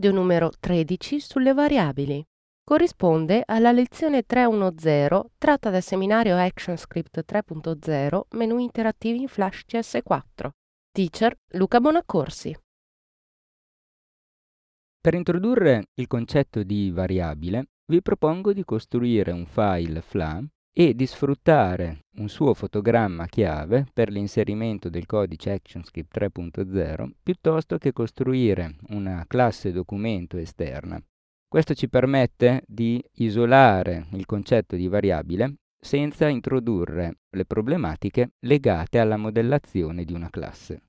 Episodio numero 13 sulle variabili. Corrisponde alla lezione 310 tratta dal seminario ActionScript 3.0 menu interattivi in Flash CS4. Teacher Luca Bonaccorsi. Per introdurre il concetto di variabile, vi propongo di costruire un file FLA e di sfruttare un suo fotogramma chiave per l'inserimento del codice ActionScript 3.0 piuttosto che costruire una classe documento esterna. Questo ci permette di isolare il concetto di variabile senza introdurre le problematiche legate alla modellazione di una classe.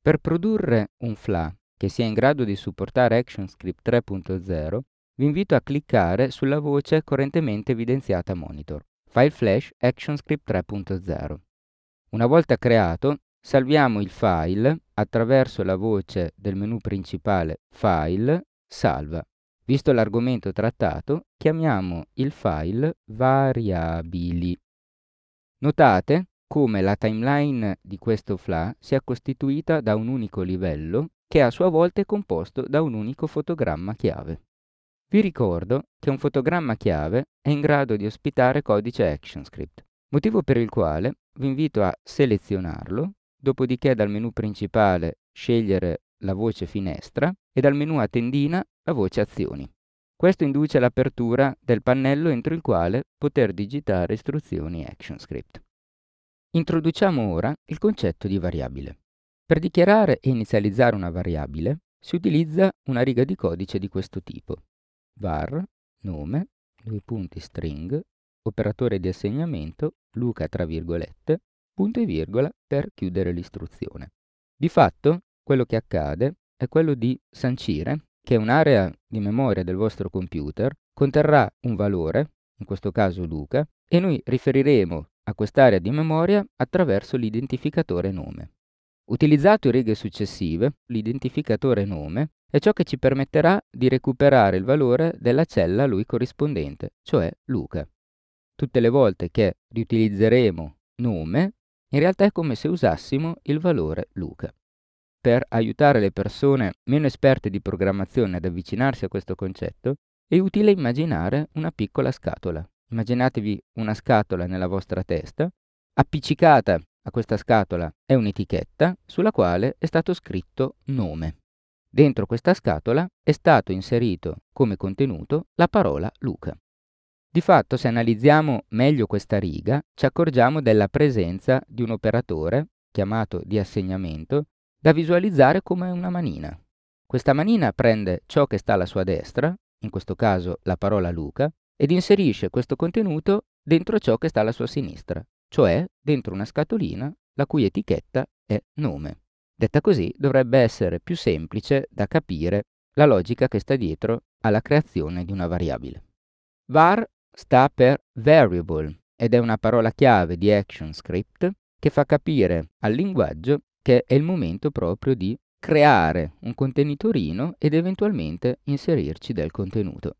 Per produrre un FLA che sia in grado di supportare ActionScript 3.0, vi invito a cliccare sulla voce correntemente evidenziata Monitor. File Flash ActionScript 3.0. Una volta creato, salviamo il file attraverso la voce del menu principale File, Salva. Visto l'argomento trattato, chiamiamo il file variabili. Notate come la timeline di questo FLA sia costituita da un unico livello che a sua volta è composto da un unico fotogramma chiave. Vi ricordo che un fotogramma chiave è in grado di ospitare codice ActionScript, motivo per il quale vi invito a selezionarlo, dopodiché dal menu principale scegliere la voce finestra e dal menu a tendina la voce azioni. Questo induce l'apertura del pannello entro il quale poter digitare istruzioni ActionScript. Introduciamo ora il concetto di variabile. Per dichiarare e inizializzare una variabile si utilizza una riga di codice di questo tipo var nome, due punti string, operatore di assegnamento, Luca tra virgolette, punto e virgola per chiudere l'istruzione. Di fatto, quello che accade è quello di sancire che un'area di memoria del vostro computer conterrà un valore, in questo caso Luca, e noi riferiremo a quest'area di memoria attraverso l'identificatore nome. Utilizzato in righe successive, l'identificatore nome è ciò che ci permetterà di recuperare il valore della cella a lui corrispondente, cioè Luca. Tutte le volte che riutilizzeremo nome, in realtà è come se usassimo il valore Luca. Per aiutare le persone meno esperte di programmazione ad avvicinarsi a questo concetto, è utile immaginare una piccola scatola. Immaginatevi una scatola nella vostra testa, appiccicata a questa scatola è un'etichetta sulla quale è stato scritto nome. Dentro questa scatola è stato inserito come contenuto la parola Luca. Di fatto, se analizziamo meglio questa riga, ci accorgiamo della presenza di un operatore, chiamato di assegnamento, da visualizzare come una manina. Questa manina prende ciò che sta alla sua destra, in questo caso la parola Luca, ed inserisce questo contenuto dentro ciò che sta alla sua sinistra, cioè dentro una scatolina la cui etichetta è nome. Detta così dovrebbe essere più semplice da capire la logica che sta dietro alla creazione di una variabile. var sta per variable ed è una parola chiave di ActionScript che fa capire al linguaggio che è il momento proprio di creare un contenitorino ed eventualmente inserirci del contenuto.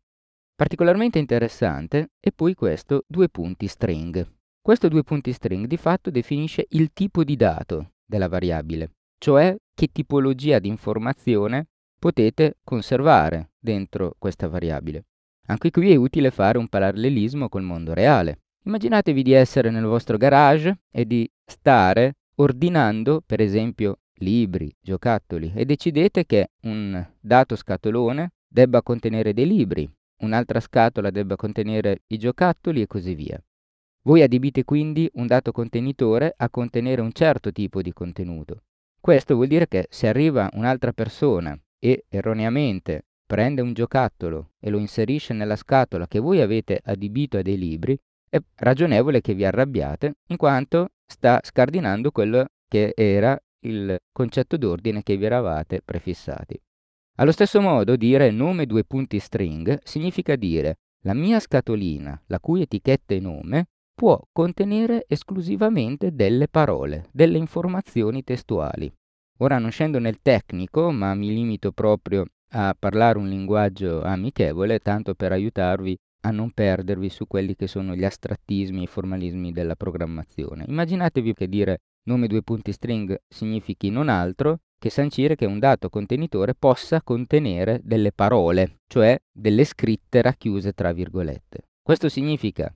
Particolarmente interessante è poi questo due punti string. Questo due punti string di fatto definisce il tipo di dato della variabile cioè che tipologia di informazione potete conservare dentro questa variabile. Anche qui è utile fare un parallelismo col mondo reale. Immaginatevi di essere nel vostro garage e di stare ordinando, per esempio, libri, giocattoli e decidete che un dato scatolone debba contenere dei libri, un'altra scatola debba contenere i giocattoli e così via. Voi adibite quindi un dato contenitore a contenere un certo tipo di contenuto questo vuol dire che se arriva un'altra persona e erroneamente prende un giocattolo e lo inserisce nella scatola che voi avete adibito a dei libri, è ragionevole che vi arrabbiate in quanto sta scardinando quello che era il concetto d'ordine che vi eravate prefissati. Allo stesso modo dire nome due punti string significa dire la mia scatolina, la cui etichetta e nome, può contenere esclusivamente delle parole, delle informazioni testuali. Ora non scendo nel tecnico, ma mi limito proprio a parlare un linguaggio amichevole, tanto per aiutarvi a non perdervi su quelli che sono gli astrattismi e i formalismi della programmazione. Immaginatevi che dire nome due punti string significhi non altro che sancire che un dato contenitore possa contenere delle parole, cioè delle scritte racchiuse tra virgolette. Questo significa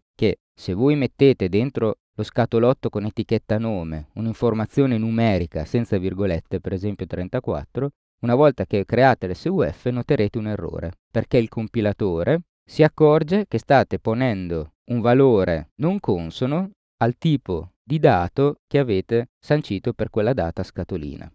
se voi mettete dentro lo scatolotto con etichetta nome un'informazione numerica senza virgolette, per esempio 34, una volta che create l'SUF noterete un errore, perché il compilatore si accorge che state ponendo un valore non consono al tipo di dato che avete sancito per quella data scatolina.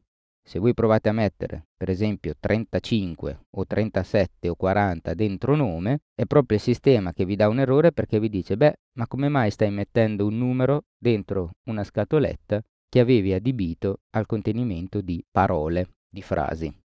Se voi provate a mettere, per esempio, 35 o 37 o 40 dentro nome, è proprio il sistema che vi dà un errore perché vi dice, beh, ma come mai stai mettendo un numero dentro una scatoletta che avevi adibito al contenimento di parole, di frasi?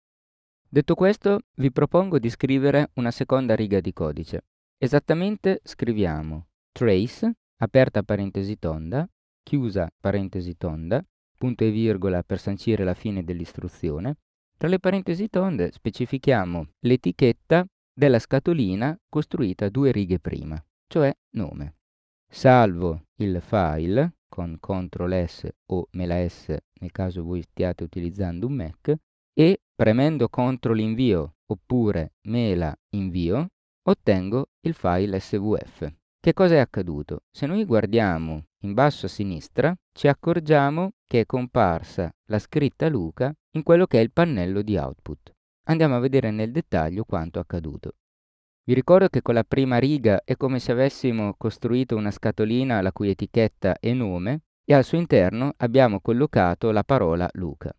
Detto questo, vi propongo di scrivere una seconda riga di codice. Esattamente scriviamo trace, aperta parentesi tonda, chiusa parentesi tonda, punto e virgola per sancire la fine dell'istruzione. Tra le parentesi tonde specifichiamo l'etichetta della scatolina costruita due righe prima, cioè nome. Salvo il file con CTRL S o Mela S nel caso voi stiate utilizzando un Mac e premendo CTRL invio oppure Mela invio ottengo il file svf. Che cosa è accaduto? Se noi guardiamo in basso a sinistra ci accorgiamo che è comparsa la scritta Luca in quello che è il pannello di output. Andiamo a vedere nel dettaglio quanto accaduto. Vi ricordo che con la prima riga è come se avessimo costruito una scatolina la cui etichetta è nome e al suo interno abbiamo collocato la parola Luca.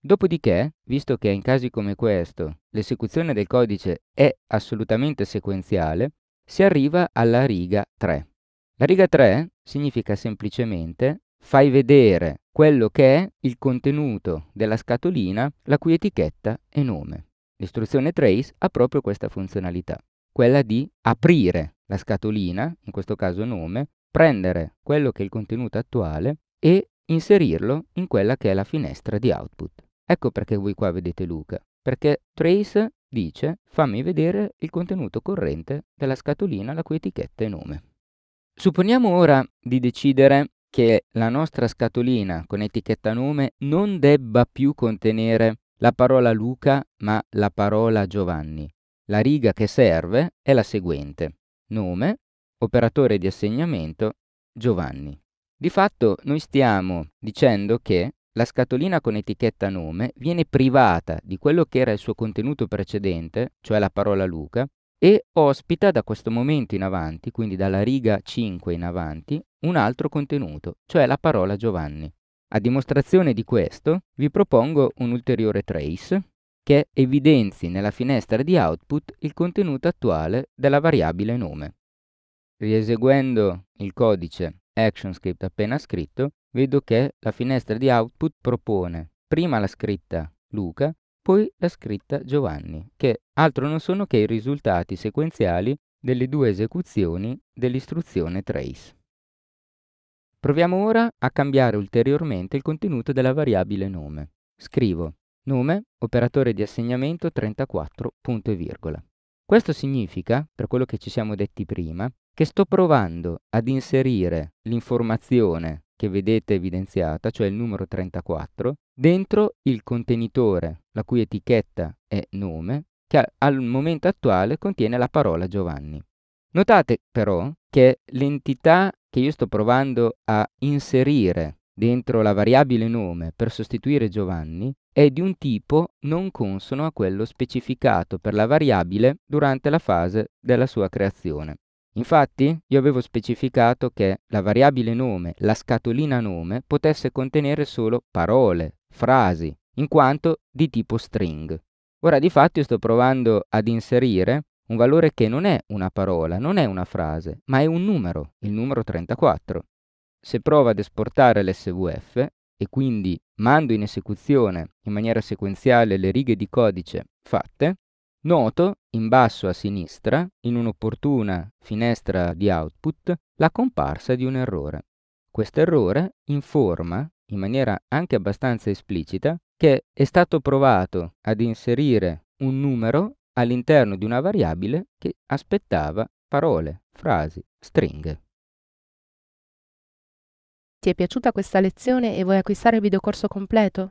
Dopodiché, visto che in casi come questo l'esecuzione del codice è assolutamente sequenziale, si arriva alla riga 3. La riga 3 significa semplicemente fai vedere quello che è il contenuto della scatolina la cui etichetta è nome. L'istruzione trace ha proprio questa funzionalità, quella di aprire la scatolina, in questo caso nome, prendere quello che è il contenuto attuale e inserirlo in quella che è la finestra di output. Ecco perché voi qua vedete Luca, perché trace dice fammi vedere il contenuto corrente della scatolina la cui etichetta è nome. Supponiamo ora di decidere che la nostra scatolina con etichetta nome non debba più contenere la parola Luca ma la parola Giovanni. La riga che serve è la seguente. Nome, operatore di assegnamento, Giovanni. Di fatto noi stiamo dicendo che la scatolina con etichetta nome viene privata di quello che era il suo contenuto precedente, cioè la parola Luca, e ospita da questo momento in avanti, quindi dalla riga 5 in avanti, un altro contenuto, cioè la parola Giovanni. A dimostrazione di questo vi propongo un ulteriore trace che evidenzi nella finestra di output il contenuto attuale della variabile nome. Rieseguendo il codice ActionScript appena scritto, vedo che la finestra di output propone prima la scritta Luca, poi la scritta Giovanni, che altro non sono che i risultati sequenziali delle due esecuzioni dell'istruzione trace. Proviamo ora a cambiare ulteriormente il contenuto della variabile nome. Scrivo nome, operatore di assegnamento 34, punto e virgola. Questo significa, per quello che ci siamo detti prima, che sto provando ad inserire l'informazione che vedete evidenziata, cioè il numero 34, dentro il contenitore la cui etichetta è nome, che al momento attuale contiene la parola Giovanni. Notate però che l'entità che io sto provando a inserire dentro la variabile nome per sostituire Giovanni è di un tipo non consono a quello specificato per la variabile durante la fase della sua creazione. Infatti io avevo specificato che la variabile nome, la scatolina nome, potesse contenere solo parole, frasi, in quanto di tipo string. Ora di fatto io sto provando ad inserire un valore che non è una parola, non è una frase, ma è un numero, il numero 34. Se provo ad esportare l'SVF, e quindi mando in esecuzione in maniera sequenziale le righe di codice fatte, noto in basso a sinistra, in un'opportuna finestra di output, la comparsa di un errore. Questo errore informa, in maniera anche abbastanza esplicita, che è stato provato ad inserire un numero all'interno di una variabile che aspettava parole, frasi, stringhe. Ti è piaciuta questa lezione e vuoi acquistare il videocorso completo?